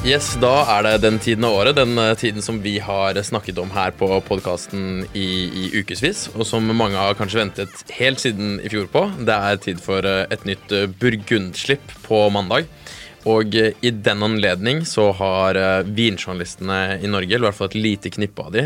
Yes, da er det den tiden av året, den eh, tiden som vi har snakket om her på podkasten i, i ukevis, og som mange har kanskje ventet helt siden i fjor på. Det er tid for eh, et nytt eh, burgundslipp på mandag. Og i den anledning så har vinjournalistene i Norge, eller i hvert fall et lite knippe av de,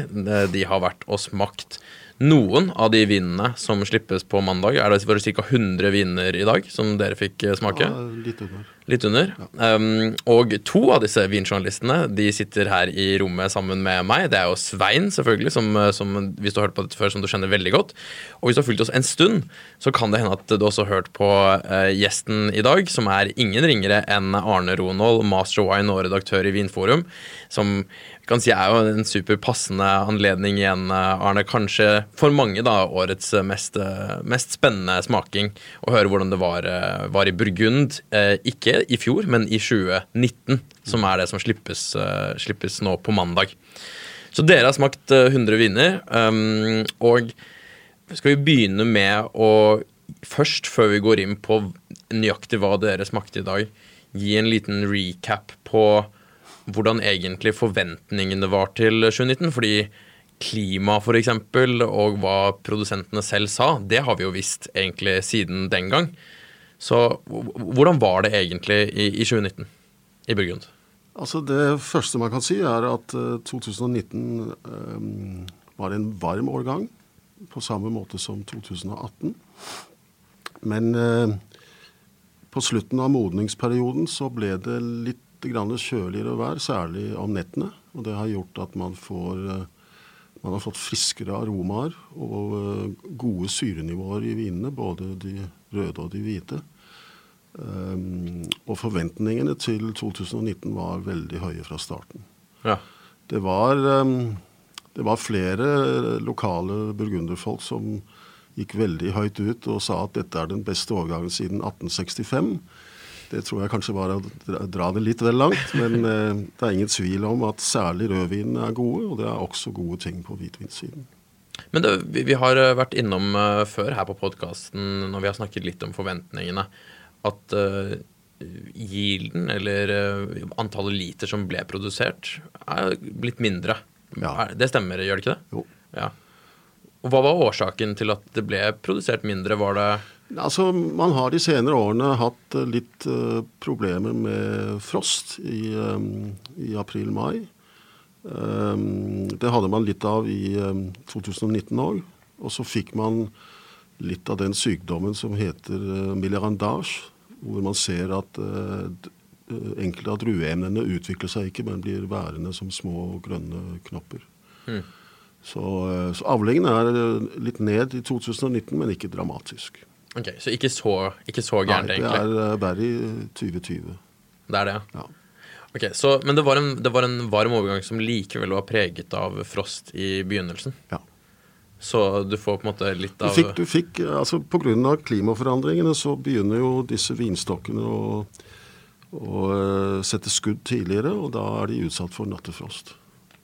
de har vært og smakt noen av de vinene som slippes på mandag. Er det for ca. 100 viner i dag som dere fikk eh, smake? Ja, litt under. Litt under. Um, og to av disse vinjournalistene de sitter her i rommet sammen med meg. Det er jo Svein, selvfølgelig, som, som hvis du har hørt på dette før, som du kjenner veldig godt. Og hvis du har fulgt oss en stund, så kan det hende at du også har hørt på uh, gjesten i dag, som er ingen ringere enn Arne Ronald, master wine og redaktør i Vinforum, som kan si er jo en superpassende anledning igjen, uh, Arne. Kanskje for mange da årets mest, uh, mest spennende smaking. Å høre hvordan det var, var i Burgund. Ikke i fjor, men i 2019, som er det som slippes, slippes nå på mandag. Så dere har smakt uh, 100 viner, um, og skal vi begynne med å Først, før vi går inn på nøyaktig hva dere smakte i dag, gi en liten recap på hvordan egentlig forventningene var til 2019. Fordi klima, eksempel, og hva produsentene selv sa, det har vi jo visst egentlig siden den gang. Så hvordan var det egentlig i, i 2019 i Burgund? Altså Det første man kan si, er at uh, 2019 um, var en varm årgang. På samme måte som 2018. Men uh, på slutten av modningsperioden så ble det litt grann kjøligere vær, særlig om nettene. Og det har gjort at man får uh, man har fått friskere aromaer og gode syrenivåer i vinene, både de røde og de hvite. Um, og forventningene til 2019 var veldig høye fra starten. Ja. Det var, det var flere lokale burgunderfolk som gikk veldig høyt ut og sa at dette er den beste årgangen siden 1865. Det tror jeg kanskje var å dra det litt vel langt, men uh, det er ingen tvil om at særlig rødvinene er gode, og det er også gode ting på hvitvinssiden. Men det, vi, har vært innom uh, før her på podkasten når vi har snakket litt om forventningene, at uh, yielden, eller uh, antallet liter som ble produsert, er blitt mindre. Ja. Det stemmer, gjør det ikke det? Jo. Ja. Og Hva var årsaken til at det ble produsert mindre? Var det Altså, Man har de senere årene hatt litt uh, problemer med frost i, um, i april-mai. Um, det hadde man litt av i um, 2019 òg. Og så fikk man litt av den sykdommen som heter uh, milliarandage, hvor man ser at uh, enkelte av drueemnene utvikler seg ikke, men blir værende som små grønne knopper. Mm. Så, så avlingen er litt ned i 2019, men ikke dramatisk. Ok, Så ikke så, ikke så gærent, Nei, det er bare i 2020. Det er det, Ja. Ok, så, Men det var, en, det var en varm overgang som likevel var preget av frost i begynnelsen? Ja. Så du får på en måte litt Du av fikk, du fikk, altså Pga. klimaforandringene så begynner jo disse vinstokkene å, å eh, sette skudd tidligere, og da er de utsatt for nattefrost.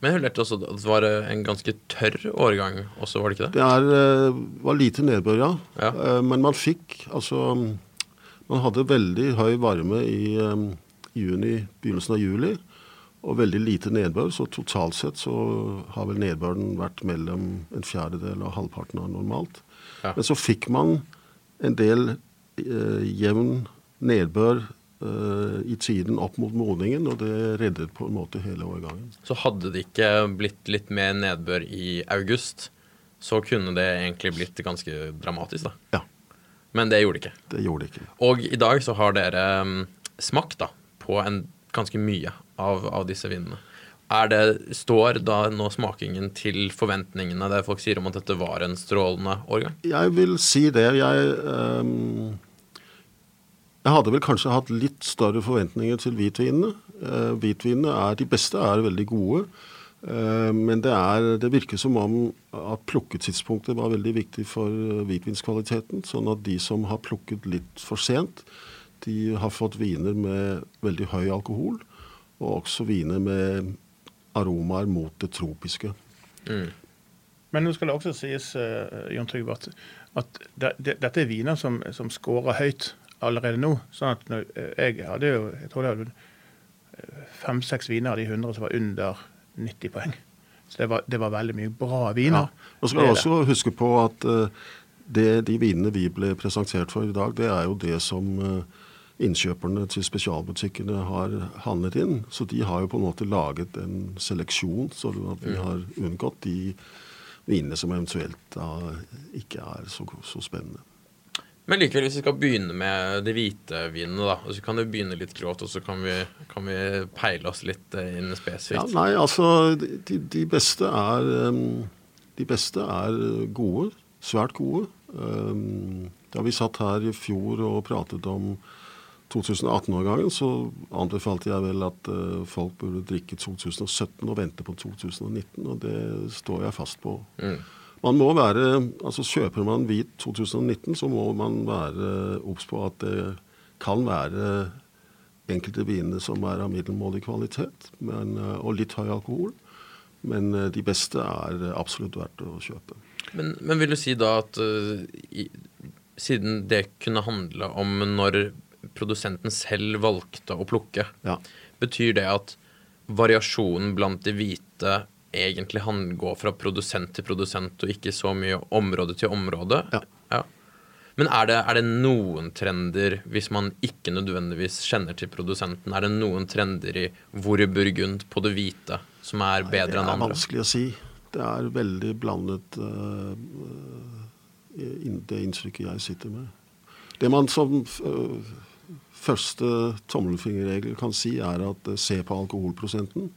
Men jeg hørte også at det var en ganske tørr årgang også, var det ikke det? Det er, eh, var lite nedbør, ja. Ja. Eh, Men man fikk altså Man hadde veldig høy varme i eh, juni, begynnelsen av juli, og veldig lite nedbør. Så totalt sett så har vel nedbøren vært mellom en fjerdedel og halvparten av normalt. Ja. Men så fikk man en del eh, jevn nedbør eh, i tiden opp mot modningen, og det reddet på en måte hele årgangen. Så hadde det ikke blitt litt mer nedbør i august, så kunne det egentlig blitt ganske dramatisk, da. Ja, Men det gjorde det ikke. det gjorde det ikke. Og i dag så har dere mm, smakt da, på en ganske mye av, av disse vinene. Er det, står da nå smakingen til forventningene der folk sier om at dette var en strålende årgang? Jeg vil si det. Jeg, ehm, jeg hadde vel kanskje hatt litt større forventninger til hvitvinene. Eh, hvitvinene er de beste, er veldig gode. Eh, men det, er, det virker som om at plukketidspunktet var veldig viktig for eh, hvitvinskvaliteten. Sånn at de som har plukket litt for sent, de har fått viner med veldig høy alkohol. Og også viner med aromaer mot det tropiske. Men nå skal det også sies, uh, Jon Trygve, at, at det, det, dette er viner som, som scorer høyt allerede nå. Sånn at når, eh, jeg hadde jo jeg tror det hadde eh, fem-seks viner av de 100 som var under 90 poeng. Så det var, det var veldig mye bra viner. Ja. Og så skal jeg også huske på at eh, det, de vinene vi ble presentert for i dag, det er jo det som innkjøperne til spesialbutikkene har handlet inn. Så de har jo på en måte laget en seleksjon, så at vi har unngått de vinene som eventuelt da ikke er så, så spennende. Men likevel, hvis vi skal begynne med de hvite vinene, da. Så kan vi begynne litt grovt, og så kan vi, kan vi peile oss litt inn inn Ja, spesifikt. nei, altså de, de beste er De beste er gode. Svært gode. Um, da vi satt her i fjor og pratet om 2018-årgangen, så anbefalte jeg vel at eh, folk burde drikke 2017 og vente på 2019, og det står jeg fast på. Man må være, altså Kjøper man hvit 2019, så må man være obs på at det kan være enkelte viner som er av middelmådig kvalitet men, og litt høy alkohol. Men eh, de beste er absolutt verdt å kjøpe. Men, men vil du si da at uh, i, siden det kunne handle om når produsenten selv valgte å plukke, Ja. betyr det at variasjonen blant de hvite egentlig han går fra produsent til produsent, og ikke så mye område til område? Ja. Men er det, er det noen trender, hvis man ikke nødvendigvis kjenner til produsenten, er det noen trender i hvor Burgund på det hvite som er bedre enn andre? det er vanskelig å si. Det er veldig blandet eh, det inntrykket jeg sitter med. Det man som eh, første tommelfingerregel kan si, er at eh, se på alkoholprosenten.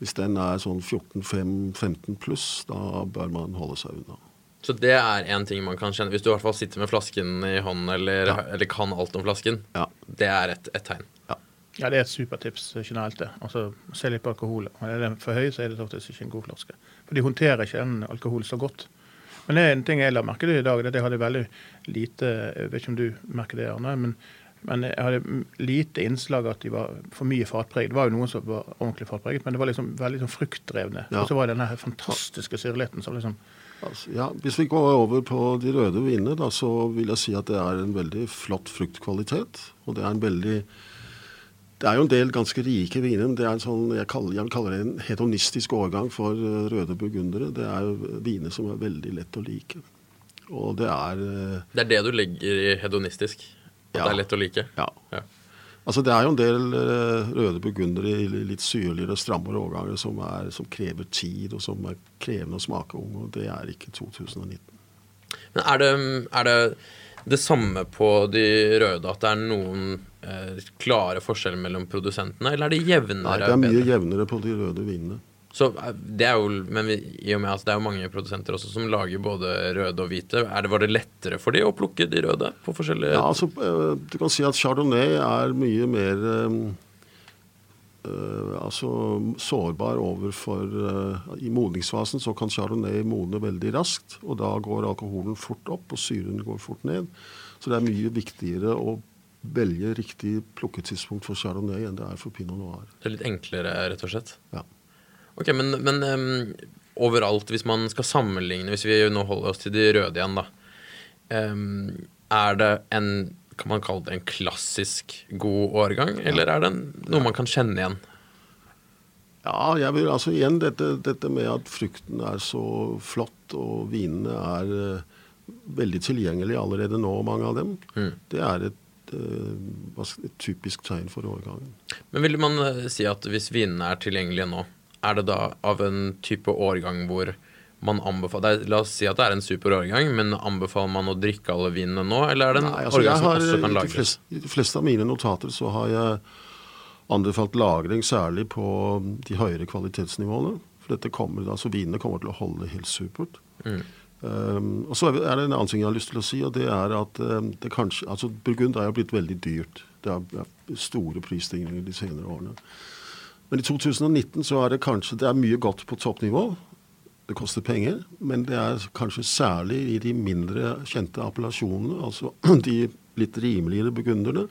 Hvis den er sånn 14-15 pluss, da bør man holde seg unna. Så det er en ting man kan kjenne Hvis du i hvert fall sitter med flasken i hånden eller, Ja. eller kan alt om flasken. Ja. Det er et, et tegn. Ja, det er et supertips generelt. det. Altså, Se litt på alkohol. Er den for høy, så er det faktisk ikke en god flaske. For de håndterer ikke den alkohol så godt. Men det er en ting jeg la merke til i dag, det er at jeg hadde veldig lite Jeg vet ikke om du merker det, Arne, men, men jeg hadde lite innslag at de var for mye fatpreget. Det var jo noen som var ordentlig fatpreget, men det var liksom veldig sånn fruktdrevne. Ja. Og så var det denne fantastiske syrligheten som liksom Altså, ja, hvis vi går over på de røde vinene, da, så vil jeg si at det er en veldig flott fruktkvalitet. Og det er en veldig Det er jo en del ganske rike viner. men Det er en sånn, jeg, kaller, jeg kaller det en hedonistisk årgang for eh, røde burgundere. Det er viner som er veldig lett å like. Og det er eh, Det er det du legger i hedonistisk. Ja. det er lett å like. Ja. Ja. Altså Det er jo en del eh, røde burgundere i litt syrligere, strammere årganger som, er, som krever tid, og som er krevende å smake ung, og det er ikke 2019. Men er det, er det det samme på de røde, at det er noen eh, klare forskjeller mellom produsentene, eller er det jevnere? Nei, det er mye bedre? jevnere på de røde vinene. Så eh, det er jo, men vi, i og med at det er jo mange produsenter også som lager både røde og hvite, det, var det lettere for de å plukke de røde på forskjellige Ja, altså, eh, Du kan si at chardonnay er mye mer eh, altså, sårbar overfor øh, I modningsfasen så kan chardonnay modne veldig raskt. og Da går alkoholen fort opp, og syren går fort ned. Så det er mye viktigere å velge riktig plukketidspunkt for chardonnay enn det er for pinot noir. Det er litt enklere, rett og slett. Ja. Ok, men, men um, overalt, hvis man skal sammenligne, hvis vi nå holder oss til de røde igjen, da. Um, er det en Kan man kalle det en klassisk god årgang, eller er det en, noe man kan kjenne igjen? Ja, jeg vil altså igjen dette, dette med at frukten er så flott, og vinene er uh, veldig tilgjengelige allerede nå, mange av dem. Det er et, eh, et typisk tegn for årgangen. Men vil man eh, si at hvis vinene er tilgjengelige nå, er det da av en type årgang hvor man anbefaler er, La oss si at det er en super årgang, men anbefaler man å drikke alle vinene nå, eller er det en Nei, altså årgang jeg som har, også kan i, de lagres? fleste, I de fleste av mine notater så har jeg anbefalt lagring særlig på de høyere kvalitetsnivåene. For dette kommer, altså vinene kommer til å holde helt supert. Um, og så er det en annen ting jeg har lyst til å si, og det er at um, det kanskje, altså Burgund er jo blitt veldig dyrt. Det er store prisstigninger de senere årene. Men i 2019 så er det kanskje det er mye godt på toppnivå. Det koster penger, men det er kanskje særlig i de mindre kjente appellasjonene, altså de litt rimeligere burgunderne,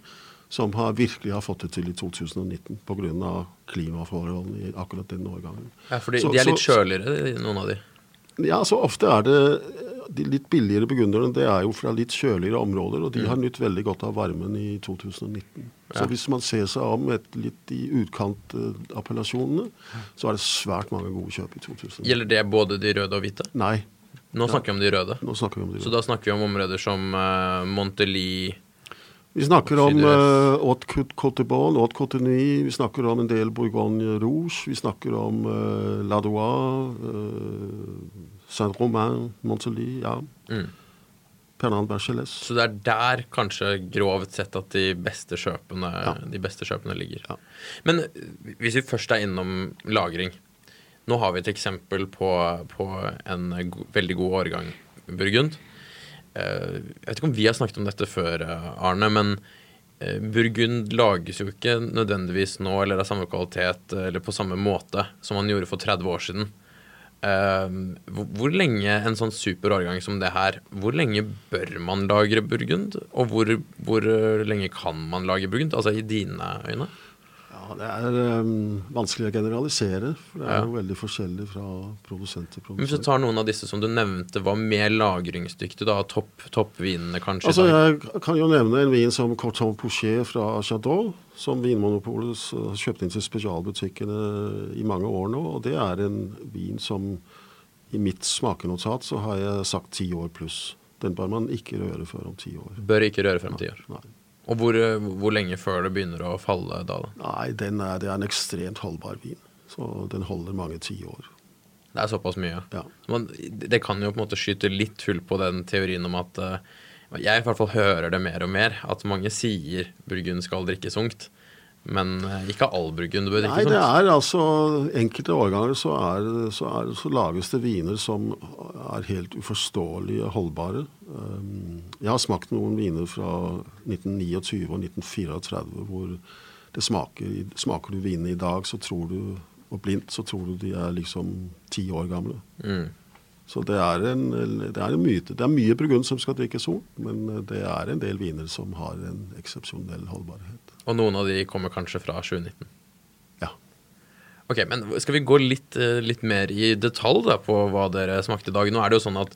som har virkelig har fått det til i 2019 pga. klimaforholdene i akkurat den årgangen. Ja, for de, Så- de er litt kjøligere, noen av de. Ja, så ofte er det de litt billigere burgunderne det er jo fra litt kjøligere områder, og de har nytt veldig godt av varmen i 2019. Så hvis man ser seg om et litt i utkantappellasjonene, så er det svært mange gode kjøp i 2019. Gjelder det både de røde og hvite? Nei, Nå snakker vi om de røde. nå snakker vi om de røde. Så da snakker vi om områder som uh, Monteli Vi snakker om uh, Haute Côte Bonne, Haute Côte vi snakker om en del Bourgogne Rouge, vi snakker om uh, Ladois, uh, Saint-Romain, Montely, ja. Mm. Pernand Bergeles. Så det er der kanskje grovt sett at de beste kjøpene, Ja. de beste kjøpene ligger. Ja. Men eh, hvis vi først er innom lagring Nå har vi et eksempel på, på en go veldig god årgang Burgund. Eh, Jeg vet ikke om vi har snakket om dette før, eh, Arne, men eh, Burgund lages jo ikke nødvendigvis nå eller av samme kvalitet eller på samme måte som man gjorde for 30 år siden. Hvor, lenge en sånn super årgang som det her, hvor lenge bør man lagre burgund? Og hvor, hvor lenge kan man lage burgund? Altså i dine øyne? Det er um, vanskelig å generalisere, for det er Ja. jo veldig forskjellig fra produsent til Men hvis du tar noen av disse som du nevnte var mer lagringsdyktige, da, topp, toppvinene kanskje? Altså. Jeg kan jo nevne en vin som Corton Pouchet fra Chateau, som Vinmonopolet kjøpt inn til spesialbutikkene i mange år nå. Og det er en vin som i mitt smakenotat så har jeg sagt ti år pluss. Den bør man ikke røre før om ti år. Bør ikke røre frem ti år. Nei. Og hvor, eh, hvor lenge før det begynner å falle da? da? Nei, den er, det er en ekstremt holdbar vin. Så den holder mange tiår. Det er såpass mye. Ja. Men det kan jo på en måte skyte litt hull på den teorien om at eh, Jeg i hvert fall hører det mer og mer, at mange sier burgund skal drikkes ungt. Men eh, ikke all bør Nei, drikkes det er altså Enkelte årganger så, er, så, er, så lages det viner som er helt uforståelige holdbare. Um, jeg har smakt noen viner fra 1929 og 1934 hvor det smaker Smaker du vinene i dag, så tror du og blindt så tror du de er liksom ti år gamle. Mm. Så det er, en, det er en myte. Det er mye burgund som skal drikkes ung, men det er en del viner som har en eksepsjonell holdbarhet. Og noen av de kommer kanskje fra 2019. Ja. Ok, men Skal vi gå litt, eh, litt mer i detalj da på hva dere smakte i dag? Nå er det jo sånn at,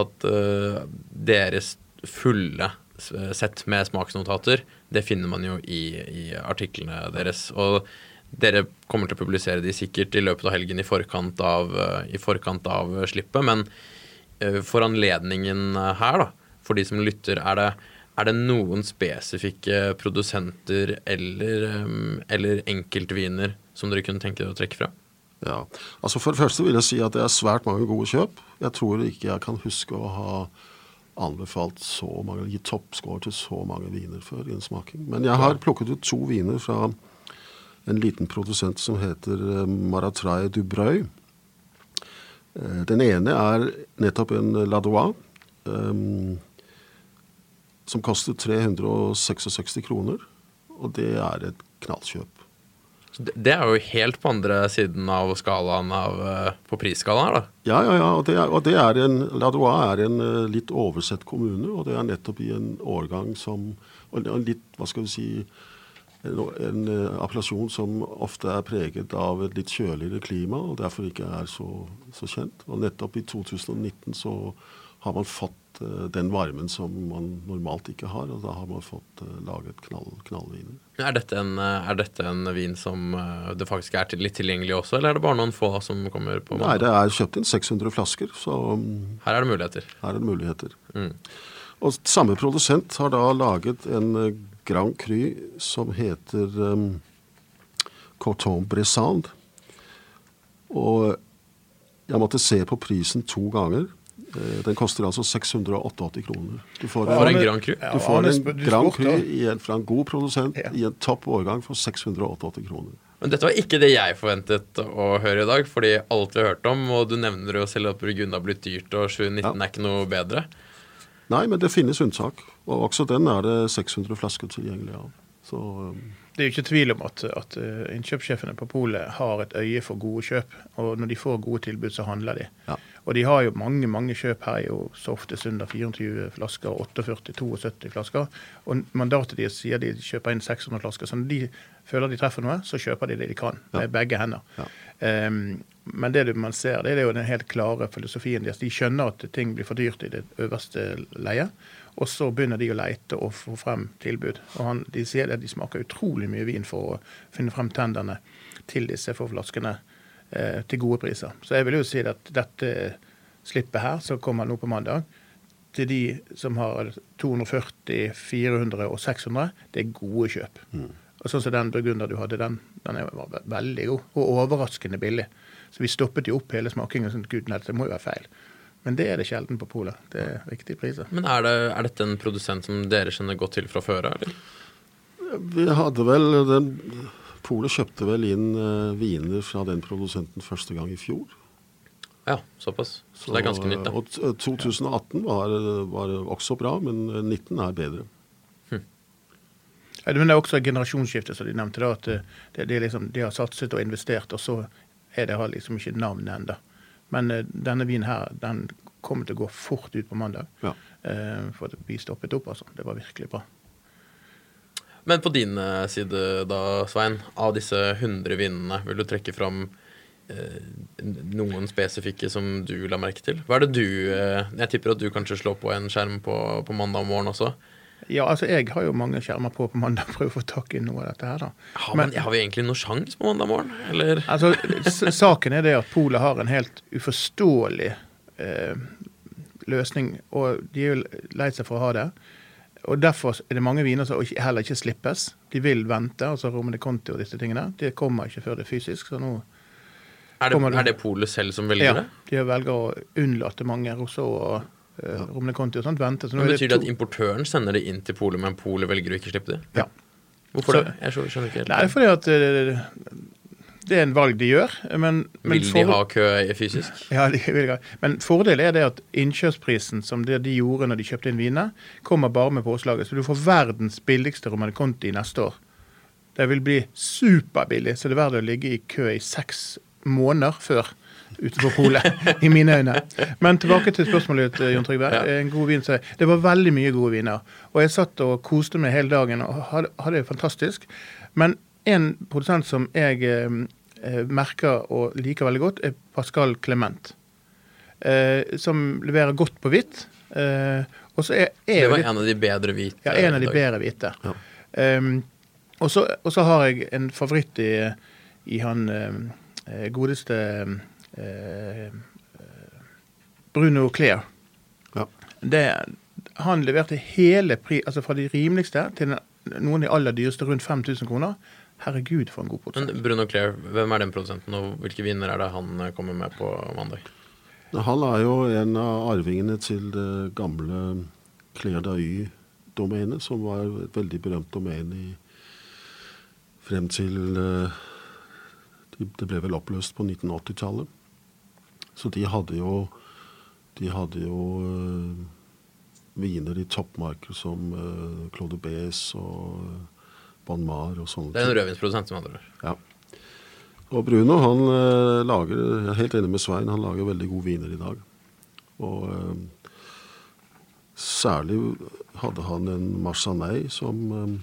at uh, deres fulle sett med smaksnotater, det finner man jo i, i artiklene deres. Og dere kommer til å publisere de sikkert i løpet av helgen i forkant av, eh, i forkant av slippet. Men for anledningen her, da, for de som lytter, er det, er det noen spesifikke produsenter eller, eh, eller enkeltviner som dere kunne tenke dere å trekke fra? Ja, altså For det første vil jeg si at det er svært mange gode kjøp. Jeg tror ikke jeg kan huske å ha anbefalt så mange, eller gitt toppscore til så mange viner før i en smaking. Men jeg har plukket ut to viner fra en liten produsent som heter eh, Maratrai Dubreuil. Eh, Den ene er nettopp en Ladois, som koster 366 kroner. Og det er et knallkjøp. Det, er jo helt på andre siden av skalaen av, eh, på prisskalaen her, da. Ja, ja, ja. Og det er, og det er en, Ladois er en eh, litt oversett kommune, og det er nettopp i en årgang som en litt, hva skal vi si, en, en eh, appellasjon som ofte er preget av et litt kjøligere klima, og derfor ikke er så, så kjent. Og nettopp i 2019 så har man fått eh, den varmen som man normalt ikke har, og da har man fått eh, laget knall, knallviner. Er dette, en, eh, er dette en vin som det faktisk er litt tilgjengelig også, eller er det bare noen få som kommer på Nei, det er kjøpt inn 600 flasker, så mm, Her er det muligheter. her er det muligheter. Mm. Og samme produsent har da laget en Grand Cru som heter um, Coton Bressand. Og jeg måtte se på prisen to ganger. Eh, Den koster altså 688 kroner. Du får en Arne- Grand Cru. Ja, du får en Grand Cru i en, fra en god produsent Ja. i en topp årgang for 688 kroner. Men dette var ikke det jeg forventet å høre i dag, fordi alt vi har hørt om, og du nevner jo selv at Burgund har blitt dyrt, og 2019 Ja. er ikke noe bedre. Nei, men det finnes unntak. Og også den er det 600 flasker tilgjengelig av. Så um, Det er jo ikke tvil om at, at eh, innkjøpssjefene på polet har et øye for gode kjøp. Og når de får gode tilbud, så handler de. Ja. Og de har jo mange mange kjøp her, er jo så oftest under 24 flasker, 48-72 flasker. Og mandatet deres sier de kjøper inn 600 flasker. Så når de føler de treffer noe, så kjøper de det de kan. Ja. Med begge hender. Ja. Um, men det man ser, det er jo den helt klare filosofien deres. De skjønner at ting blir for dyrt i det øverste leiet. Og så begynner de å leite og få frem tilbud. Og han, de sier at de smaker utrolig mye vin for å finne frem tenderne til disse få flaskene til gode priser. Så jeg vil jo si at dette slippet her, som kommer nå på mandag, til de som har 240, 400 og 600, det er gode kjøp. Og sånn som den burgunder du hadde, den, den var veldig god, og overraskende billig. Så vi stoppet jo opp hele smakingen sånn, gud nei, det må jo være feil. Men det er det sjelden på polet. Det er riktige priser. Men er, det, er dette en produsent som dere kjenner godt til fra før av, eller? vi hadde vel den Polet kjøpte vel inn eh, viner fra den produsenten første gang i fjor. Ja, såpass. Så det er ganske nytt, da. Og 2018 var, var også bra, men 19 er bedre. Ja, Men det er også generasjonsskiftet, som de nevnte. da, at eh, det, det er liksom, De har satset og investert, og så er det har liksom ikke navnet ennå. Men eh, denne vinen her den kommer til å gå fort ut på mandag. Ja. Eh, for vi stoppet opp, altså. Det var virkelig bra. Men på din eh, side da, Svein, av disse 100 vinnene, vil du trekke fram eh, noen spesifikke som du la merke til? Hva er det du eh, Jeg tipper at du kanskje slår på en skjerm på, på mandag morgen også. Ja, altså jeg har jo mange skjermer på på mandag, prøver å få tak i noe av dette her, da. Ja, men, men har vi egentlig noe sjans på mandag morgen, eller? Altså, Saken er det at Polet har en helt uforståelig eh, løsning, og de er jo lei seg for å ha det. Og Derfor er det mange viner som heller ikke slippes. De vil vente, altså Romene Conti og disse tingene. De kommer ikke før det er fysisk. så nå... Er det, er det polet selv som velger Ja, det? de velger å unnlate mange Rousseau og uh, Romene Conti og sånt. Vente. Så Men Betyr det to- at importøren sender det inn til polet, men polet velger å ikke slippe det? Ja. Hvorfor Så- det? Jeg skjønner- skjønner ikke helt. Nei, fordi at eh, det er en valg de gjør. Men, men Vil de ha kø fysisk? Ja, de vil ha. Men fordelen er det at innkjøpsprisen som det de gjorde når de kjøpte inn viner, kommer bare med påslaget. Så du får verdens billigste Romane Conti neste år. Det vil bli superbillig, så det er verdt å ligge i kø i seks måneder før utenfor polet, i mine øyne. Men tilbake til spørsmålet ditt, Jon Trygve. Ja. En god vin, så Det var veldig mye gode viner. Og jeg satt og koste meg hele dagen og hadde, hadde det fantastisk. Men en produsent som jeg eh, eh, merker og liker veldig godt, er Pascal Clement. Eh, som leverer godt på hvitt. Eh, og så er, er Det var litt- en av de bedre hvite. ja, en av de dag. bedre hvite. Ja. Um, og, så, har jeg en favoritt i, i han eh, godeste eh, eh, Bruno Clair. Ja. Det, han leverte hele pri, altså fra de rimeligste til noen av de aller dyreste, rundt 5000 kroner. Herregud, for en god produsent. Men Bruno Clair, hvem er den produsenten, og hvilke vinner er det han eh, kommer med på mandag? Han er jo en av arvingene til det gamle Clair d'Ahy-domenet, som var et veldig berømt domene i frem til eh, Det ble vel oppløst på 1980-tallet. Så de hadde jo De hadde jo eh, viner i toppmarker som Claude Bes og uh, Bon Mar og sånne Det er en rødvinsprodusent, som andre ord. ja. Og Bruno han eh, lager, jeg er helt enig med Svein, han lager veldig gode viner i dag. Og eh, særlig hadde han en Marsanei som eh,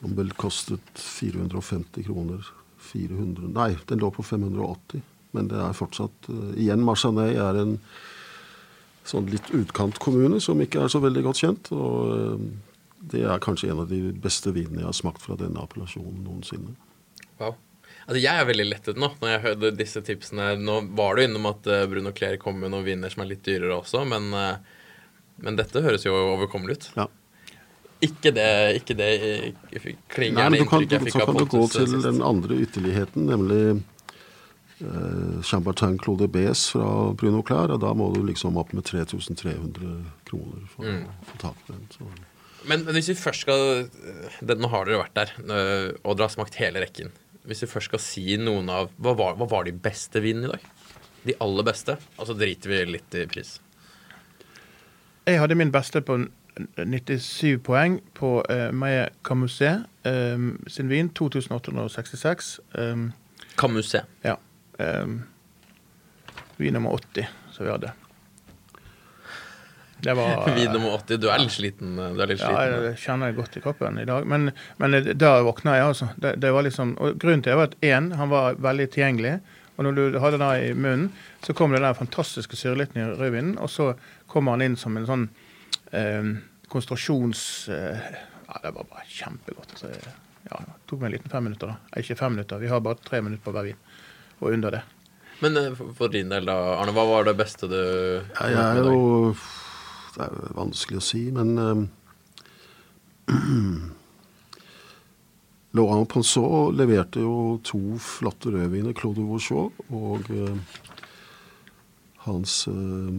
som vel kostet 450 kroner. 400, nei, den lå på 580. Men det er fortsatt eh, Igjen, Marsanei er en sånn litt utkantkommune som ikke er så veldig godt kjent. Og eh, det er kanskje en av de beste vinene jeg har smakt fra denne appellasjonen noensinne. Wow. Altså, jeg er veldig lettet nå når jeg hørte disse tipsene. Nå var du innom at eh, Bruno Claire kom med noen viner som er litt dyrere også, men, eh, men dette høres jo overkommelig ut. Ja. Ikke det, ikke det eh, klingende men du kan, inntrykket jeg så fikk av kan du gå til sist. den andre ytterligheten, nemlig eh, Chambertin Claude Bes fra Bruno Clair, og da må du liksom opp med 3300 kroner for Mm. å få tak i den. Så. Men hvis vi først skal det, Nå har dere vært der, øh, og dere har smakt hele rekken. Hvis vi først skal si noen av Hva var, hva var de beste vinene i dag? De aller beste? Og så driter vi litt i pris. Jeg hadde min beste på 97 poeng på uh, Maye Camuset um, sin vin. 2866. Um, Camuset. ja. Um, vin nummer 80 som vi hadde. Det var Vin nummer 80. Du er litt sliten. Du er litt Ja, sliten. jeg kjenner det godt i kroppen i dag. Men, men da våkna jeg, altså. Det, det var liksom, og grunnen til det var at én, han var veldig tilgjengelig. Og når du hadde det i munnen, så kom det den fantastiske syrligheten i rødvinen. Og så kommer han inn som en sånn eh, konsentrasjons... Eh, ja, det var bare kjempegodt. Så, ja, det tok meg en liten fem minutter, da. Eh, Ikke fem minutter, vi har bare tre minutter på hver vin. Og under det. Men for, for din del, da, Arne, hva var det beste du Ja, jeg er jo Det er jo vanskelig å si, men eh, Laurent Ponceau leverte jo to flotte rødviner, Claude Vauchot og eh, hans eh,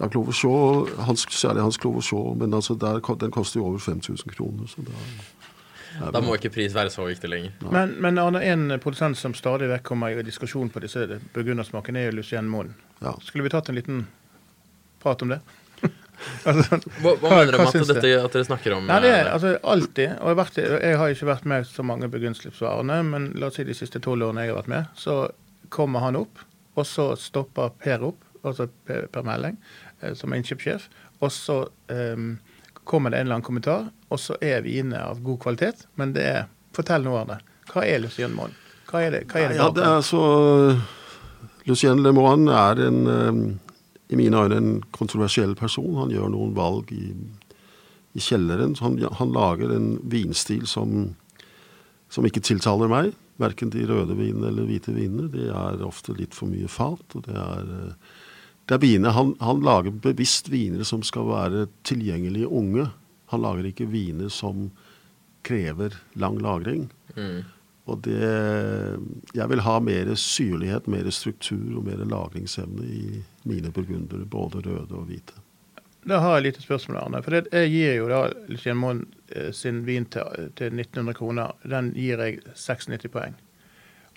ja, Claude Vauchot, hans, særlig hans Claude Vauchot, men altså der, den koster jo over 5000 kroner. Så da, Da må ikke pris være så viktig lenger. Men, men Arne, en produsent som stadig vekk kommer i diskusjon på disse burgundersmakene, er jo Lucien Moen. ja. Skulle vi tatt en liten prat om det? altså, Hva, hva mener hva med at, dette, at dere snakker om Nei, det er øh, altså alltid. Og jeg, har vært, jeg har ikke vært med så mange burgundslippsvarene, men la oss si de siste tolv årene jeg har vært med, så kommer han opp, og så stopper Per opp, altså Per, per Melding, eh, som er innkjøpssjef, og så eh, kommer det en eller annen kommentar, og så er vinene av god kvalitet, men det er Fortell noe av det. Hva er Lucien Moran? Hva er det? Hva er det, Ja, det er så Lucien Le Moran er en, eh, i mine øyne en kontroversiell person. Han gjør noen valg i, i kjelleren. Han, han lager en vinstil som, som ikke tiltaler meg. Verken de røde vinene eller hvite vinene. Det er ofte litt for mye fat. og det er... eh, det er han, han lager bevisst viner som skal være tilgjengelige unge. Han lager ikke viner som krever lang lagring. mm. Og det Jeg vil ha mer syrlighet, mer struktur og mer lagringsevne i mine burgundere, både røde og hvite. Da har jeg et lite spørsmål, Arne. For det, jeg gir jo da Lucien Moen eh, sin vin til, til 1900 kroner. Den gir jeg 96 poeng.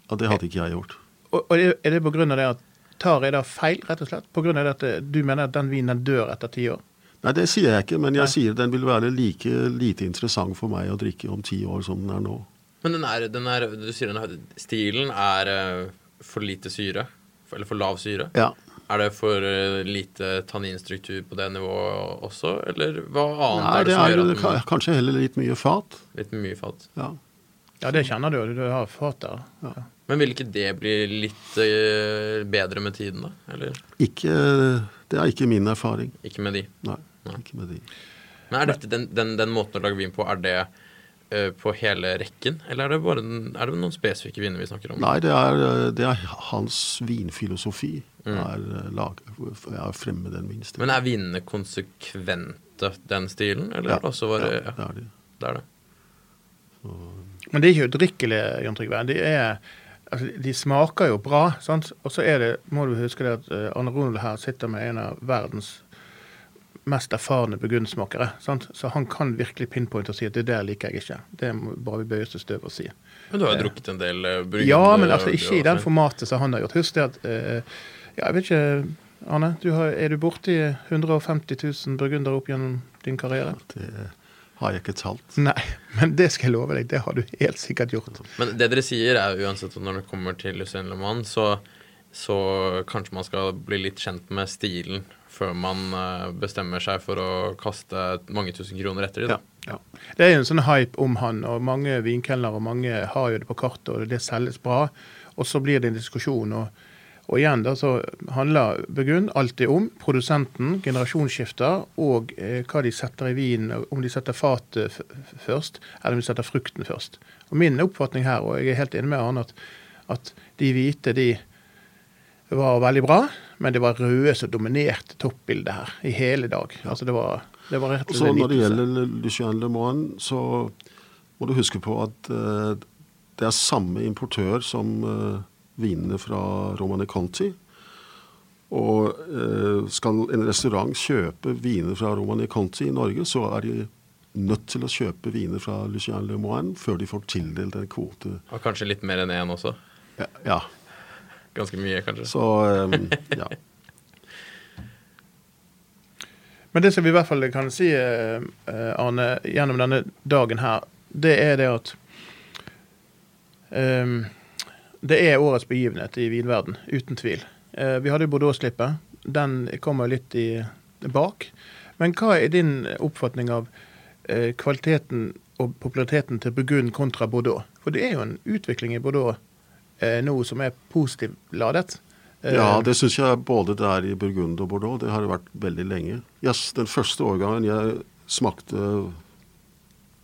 Ja, det hadde ikke jeg gjort. Og, og er det av det at tar jeg da feil, rett og slett? Det at eh, du mener at den vinen dør etter ti år? Nei, det sier jeg ikke, men jeg Nei. sier den vil være like lite interessant for meg å drikke om ti år som den er nå. Men den er, den er, du sier den er, stilen er øh, for lite syre? Eller for lav syre? Ja. Er det for øh, lite tanninstruktur på det nivået også, eller hva annet Nei, er det, det som er gjør at den kanskje heller litt mye fat. litt mye fat? Ja. Ja, det kjenner du jo. Du har fat der. Ja. Men vil ikke det bli litt øh, bedre med tiden, da? Eller Ikke, det er ikke min erfaring. ikke med de? Nei, Nei. ikke med de. Men er dette den, den, den måten å lage vin på, er det på hele rekken? Eller er det bare den, er det noen spesifikke viner vi snakker om? Nei, det er, det er hans vinfilosofi. Mm. Er, eh, lag, er fremme den vinstilen. Men er vinene konsekvente, den stilen? Eller Ja, er det også bare ja, det er de. det er det. Men det er ikke udrikkelige, Jon Trygve. De, er, altså, de smaker jo bra. Sant? Og så er det, må du huske det at eh, Arne Ronald her sitter med en av verdens mest erfarne begunnsmakere, sant? Så han kan virkelig pinpointe og si at det der liker jeg ikke. Det må bare vi bøye oss til støv og si. Men du har jo drukket en del brygg? Ja, men altså ikke i den formatet som han har gjort. Husk det at eh, Ja, jeg vet ikke, Arne. Du har, er du borti 150 000 burgundere opp gjennom din karriere? Det har jeg ikke talt. Nei, men det skal jeg love deg. Det har du helt sikkert gjort. Men det dere sier, er uansett når det kommer til Lucien Le Mans, så, så kanskje man skal bli litt kjent med stilen før man eh, bestemmer seg for å kaste mange tusen kroner etter dem. Ja. Det er jo en sånn hype om han, og mange vinkelnere og mange har jo det på kartet, og det selges bra. Og så blir det en diskusjon. og og igjen da så handler Burgund alltid om produsenten, generasjonsskifter, og eh, hva de setter i vinen. Om de setter fatet først, eller om de setter frukten først. Og Min oppfatning her, og jeg er helt enig med Arne, at, at de hvite de var veldig bra, men det var røde som dominerte toppbildet her i hele dag. Altså det var, det var rett Og og så Når det gjelder Lucien Le Moine, så må du huske på at uh, det er samme importør som uh, vinene fra Romani Conti. Og uh, skal en restaurant kjøpe viner fra Romani Conti i Norge, så er de nødt til å kjøpe viner fra Lucien Le Moine før de får tildelt en kvote. Og kanskje litt mer enn én også? Ja. ja. Ganske mye, kanskje. Så, um, ja. Men det som vi i hvert fall kan si, Arne, gjennom denne dagen her, det er det at um, Det er årets begivenhet i vinverden, uten tvil. Uh, vi hadde Bordeaux-slippet. Den kommer litt i, bak. Men hva er din oppfatning av uh, kvaliteten og populariteten til Burgund kontra Bordeaux? For det er jo en utvikling i Bordeaux nå som er positivt ladet. Ja, det syns jeg både det er i Burgund og Bordeaux. Det har det vært veldig lenge. Yes, den første årgangen jeg smakte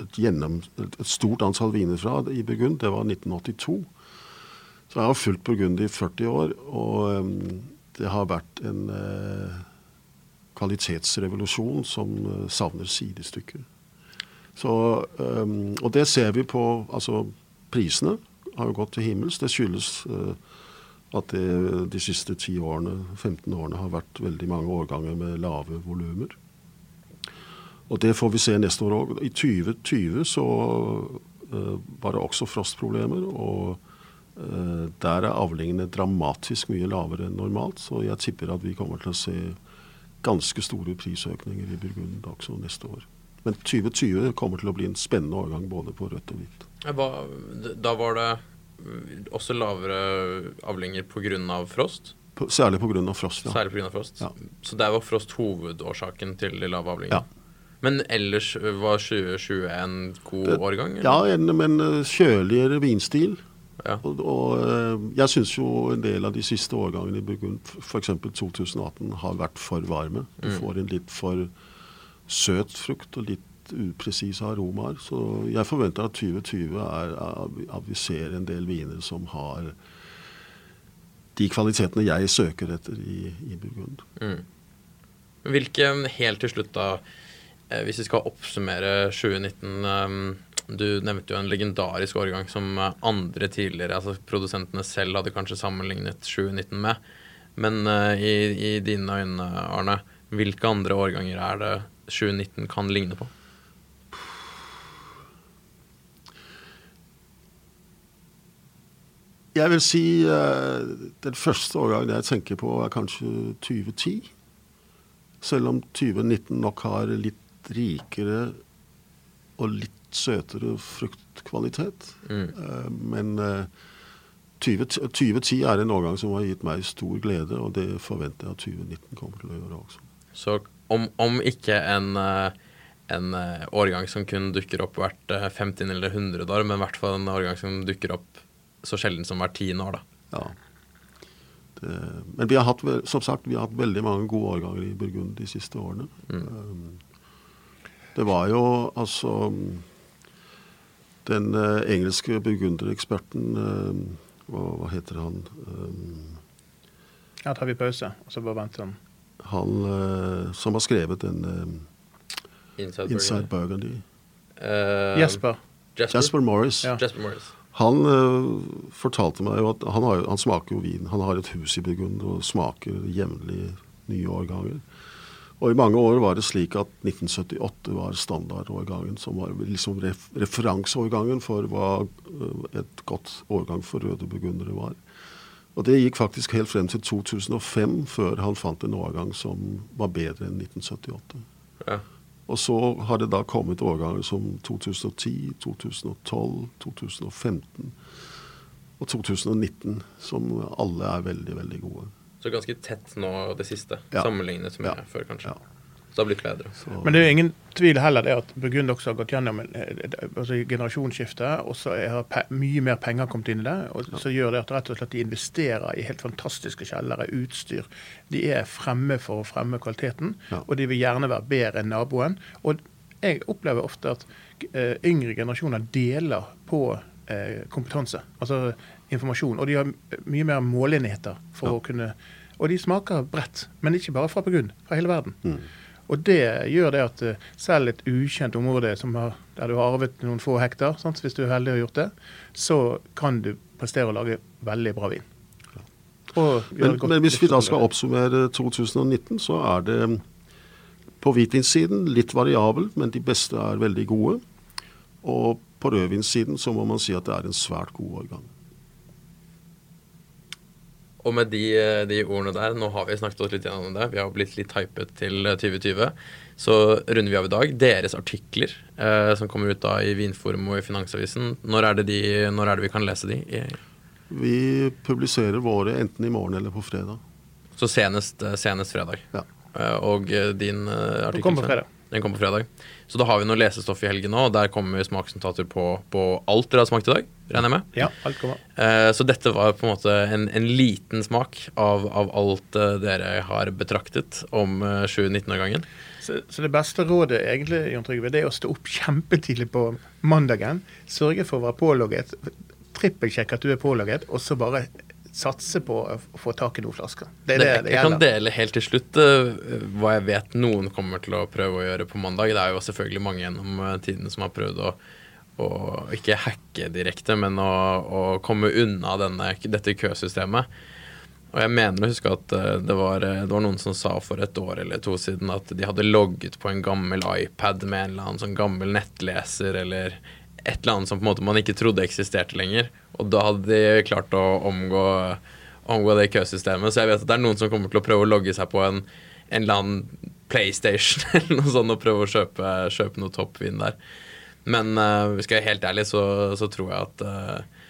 et, gjennom, et, stort antall viner fra i Burgund, det var 1982. Så jeg har fulgt Burgund i 40 år, og um, det har vært en kvalitetsrevolusjon som savner sidestykker. Så, og det ser vi på altså Prisene har jo gått til himmels. Det skyldes uh, at det de siste 10 årene, 15 årene har vært veldig mange årganger med lave volumer. Og det får vi se neste år òg. I 2020 så uh, var det også frostproblemer. Og uh, der er avlingene dramatisk mye lavere enn normalt. Så jeg tipper at vi kommer til å se ganske store prisøkninger i Burgund også neste år. Men 2020 kommer til å bli en spennende årgang både på rødt og hvitt. Da var det også lavere avlinger pga. frost? På, særlig pga. frost, ja. Særlig på grunn av frost. Ja. Så der var frost hovedårsaken til de lave avlingene? Ja. Men ellers var 2020 en god årgang? Eller? Ja, en, men kjøligere vinstil. Ja. Og, og, jeg syns jo en del av de siste årgangene i Burgund, f.eks. 2018, har vært for varme. Du Mm. får en litt for søt frukt og litt upresise aromaer. Så jeg forventer at 2020 er at vi ser en del viner som har de kvalitetene jeg søker etter i, i Burgund. Mm. Hvilke, helt til slutt da, eh, hvis vi skal oppsummere 2019 um, Du nevnte jo en legendarisk årgang som andre tidligere, altså produsentene selv, hadde kanskje sammenlignet 2019 med. Men uh, i, i dine øyne, Arne, hvilke andre årganger er det 2019 kan ligne på? Jeg vil si uh, den første årgangen jeg tenker på, er kanskje 2010. Selv om 2019 nok har litt rikere og litt søtere fruktkvalitet. Mm. Uh, men uh, 20, 2010 er en årgang som har gitt meg stor glede, og det forventer jeg at 2019 kommer til å gjøre også. Så om, om ikke en, en årgang som kun dukker opp hvert 50 eller 100 år, men i hvert fall en årgang som dukker opp så sjelden som hvert tiende år, da. Ja. Det, men vi har hatt, som sagt, vi har hatt veldig mange gode årganger i Burgund de siste årene. Mm. Um, det var jo altså Den uh, engelske burgundereksperten uh, hva, hva, heter han? Um, ja, tar vi pause, og så bare venter han. Han uh, som har skrevet den Inside, Inside Burgundy. Jesper. Jasper. Jasper Morris. Ja. Jasper Morris. Han uh, fortalte meg jo at han, har, han, smaker jo vin. Han har et hus i Burgund og smaker jevnlig nye årganger. Og i mange år var det slik at 1978 var standardårgangen, som var liksom ref, referanseårgangen for hva uh, et godt årgang for røde burgundere var. Og det gikk faktisk helt frem til 2005 før han fant en årgang som var bedre enn 1978. Ja. Og så har det da kommet årganger som 2010, 2012, 2015 og 2019, som alle er veldig, veldig gode. Så ganske tett nå det siste, Ja. sammenlignet med Ja. før, kanskje. Ja. Så det har blitt bedre. Så, Men det er jo ingen tvil heller det at Burgund også har gått gjennom en, altså generasjonsskifte, og så har mye mer penger kommet inn i det. og Så gjør det at rett og slett de investerer i helt fantastiske kjellere, utstyr. De er fremme for å fremme kvaliteten, Ja. og de vil gjerne være bedre enn naboen. Og jeg opplever ofte at eh, yngre generasjoner deler på eh, kompetanse, altså informasjon. Og de har mye mer målenheter for Ja. å kunne Og de smaker bredt, men ikke bare fra Burgund, fra hele verden. Mm. Og det gjør det at eh, selv et ukjent område har, der du har arvet noen få hektar, sant? hvis du er heldig og har gjort det, så kan du prestere å lage veldig bra vin. Men, men, hvis vi da skal oppsummere 2019, så er det på hvitvinssiden litt variabelt, men de beste er veldig gode. Og på rødvinssiden så må man si at det er en svært god årgang. Og med de, eh, de, ordene der, nå har vi snakket oss litt gjennom det, vi har blitt litt hypet til 2020, eh, så runder vi av i dag. Deres artikler eh, som kommer ut da i Vinforum og i Finansavisen, når er det, de, når er det vi kan lese de? Vi publiserer våre enten i morgen eller på fredag. Så senest, eh, senest fredag. Ja. Og din artikkel Den kommer på fredag. Den kommer på fredag. Så da har vi noe lesestoff i helgen nå, og der kommer smaksnotater på, på alt dere har smakt i dag, regner jeg med? Ja, alt kommer. Eh, så dette var på en måte en, en liten smak av, av alt uh, dere har betraktet om uh, 7-19-årgangen. Så, så, det beste rådet egentlig, Jon Trygve, det er å stå opp kjempetidlig på mandagen. Sørge for å være pålogget. Trippelsjekk at du er pålogget, og så bare satse på å få tak i noen flasker. Det det, det Jeg kan dele helt til slutt uh, hva jeg vet noen kommer til å prøve å gjøre på mandag. Det er jo selvfølgelig mange gjennom uh, tiden som har prøvd å, å ikke hacke direkte, men å, å komme unna denne, dette køsystemet. Og jeg mener å huske at uh, det var, det var, noen som sa for et år eller to siden at de hadde logget på en gammel iPad med en eller annen sånn gammel nettleser eller et eller annet som på en måte man ikke trodde eksisterte lenger. Og da hadde de klart å omgå, omgå det køsystemet. Så jeg vet at det er noen som kommer til å prøve å logge seg på en, en eller annen PlayStation eller noe sånt og prøve å kjøpe, kjøpe noe toppvin der. Men uh, skal jeg være helt ærlig, så, så, tror jeg at uh,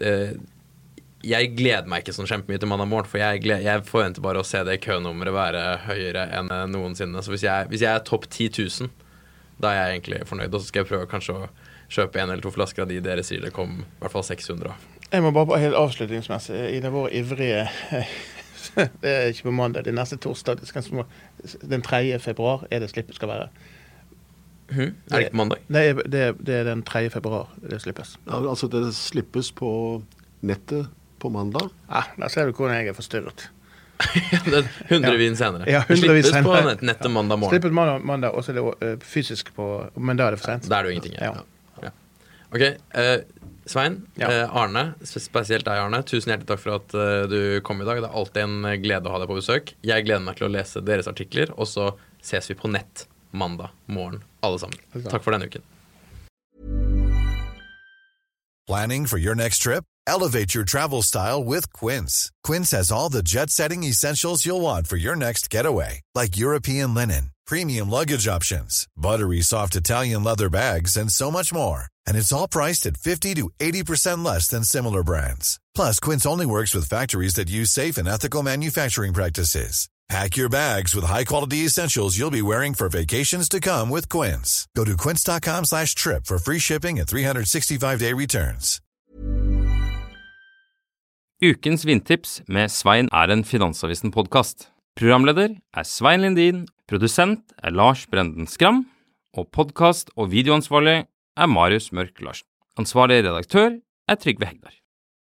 det, jeg gleder meg ikke sånn kjempemye til mandag morgen, for jeg, gleder, jeg, forventer bare å se det kønummeret være høyere enn noensinne. Så hvis jeg, hvis jeg er topp 10 000, da er jeg egentlig fornøyd. Og så skal jeg prøve kanskje å kjøpe en eller to flasker av de dere sier det kom i hvert fall 600 av. Jeg må bare helt avslutningsmessig, i det våre ivrige Det er ikke på mandag, det er neste torsdag. Den 3. februar er det slippet skal være. Mm. Er det ikke på mandag? Det er, det, det er, den 3. februar det slippes. Ja, altså det slippes på nettet på mandag? Ja, Da ser du hvordan jeg er forstyrret. ja, 100 ja. senere. Ja, 100 slippes senere. på nettet mandag morgen. Slippes mandag, mandag og så er det uh, fysisk på Men da er det for sent. Da er det jo ingenting. Ja. Ok, uh, Svein, ja. uh, Arne, spesielt deg, Arne. Tusen hjertelig takk for at uh, du kom i dag. Det er alltid en glede å ha deg på besøk. Jeg gleder meg til å lese deres artikler, og så ses vi på nett mandag morgen, alle sammen. Takk for denne uken. Planning for your next trip? Elevate your travel style with Quince. Quince has all the jet-setting essentials you'll want for your next getaway, like European linen, premium luggage options, buttery soft Italian leather bags, and so much more and it's all priced at 50 to 80% less than similar brands. Plus, Quince only works with factories that use safe and ethical manufacturing practices. Pack your bags with high-quality essentials you'll be wearing for vacations to come with Quince. Go to quince.com slash trip for free shipping and 365-day returns. Ukens vindtips med Svein er en Finansavisen-podcast. Programleder er Svein Lindin, produsent er Lars Brenden Skram, og podcast- og videoansvarlig er Marius Mørk Larsen. Ansvarlig redaktør er Trygve Hegnar.